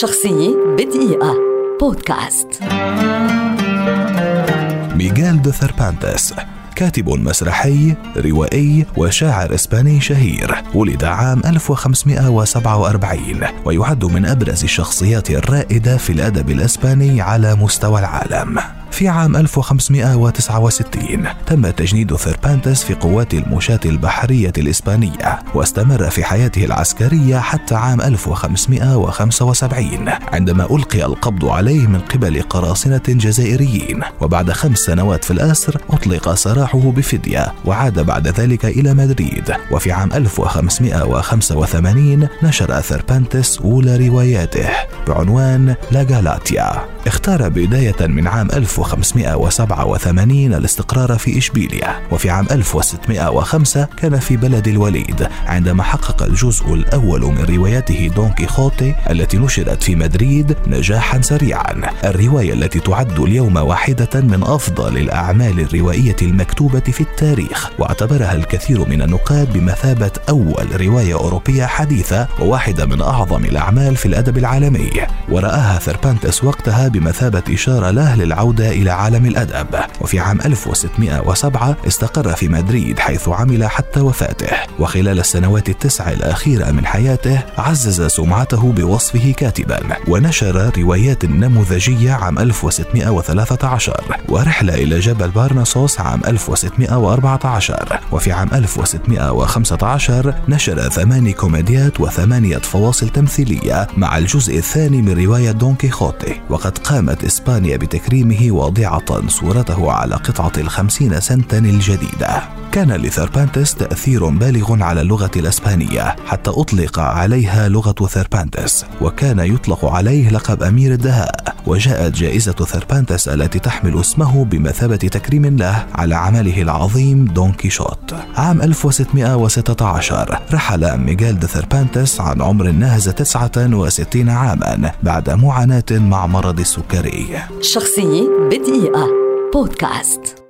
شخصية بدقيقة. بودكاست. ميغيل دو ثربانتس كاتب مسرحي روائي وشاعر إسباني شهير ولد عام 1547 ويعد من أبرز الشخصيات الرائدة في الأدب الإسباني على مستوى العالم. في عام 1569 تم تجنيد ثيربانتس في قوات المشاة البحرية الإسبانية واستمر في حياته العسكرية حتى عام 1575 عندما ألقي القبض عليه من قبل قراصنة جزائريين وبعد خمس سنوات في الأسر أطلق سراحه بفدية وعاد بعد ذلك إلى مدريد. وفي عام 1585 نشر ثيربانتس أولى رواياته بعنوان لا غالاتيا اختار بداية من عام 1587 الاستقرار في إشبيليا وفي عام 1605 كان في بلد الوليد عندما حقق الجزء الأول من روايته دون كيخوتي التي نشرت في مدريد نجاحا سريعا. الرواية التي تعد اليوم واحدة من أفضل الأعمال الروائية المكتوبة في التاريخ واعتبرها الكثير من النقاد بمثابة أول رواية أوروبية حديثة وواحدة من أعظم الأعمال في الأدب العالمي. ورآها ثربانتس وقتها بمثابة إشارة له للعودة إلى عالم الأدب. وفي عام 1607 استقر في مدريد حيث عمل حتى وفاته. وخلال السنوات التسع الأخيرة من حياته عزز سمعته بوصفه كاتبا. ونشر روايات نموذجية عام 1613 ورحلة إلى جبل بارناسوس عام 1614 وفي عام 1615 نشر ثماني كوميديات وثمانية فواصل تمثيلية مع الجزء الثاني من رواية دون كيخوتي. وقد قامت إسبانيا بتكريمه واضعة صورته على قطعة الخمسين سنتا الجديدة. كان لثربانتس تأثير بالغ على اللغة الإسبانية حتى أطلق عليها لغة ثربانتس وكان يطلق عليه لقب أمير الدهاء. وجاءت جائزة ثربانتس التي تحمل اسمه بمثابة تكريم له على عمله العظيم دون كيشوت. عام 1616 رحل ميغيل دي ثربانتس عن عمر ناهز 69 عاما بعد معاناة مع مرض السكري. شخصية بدقيقة. بودكاست.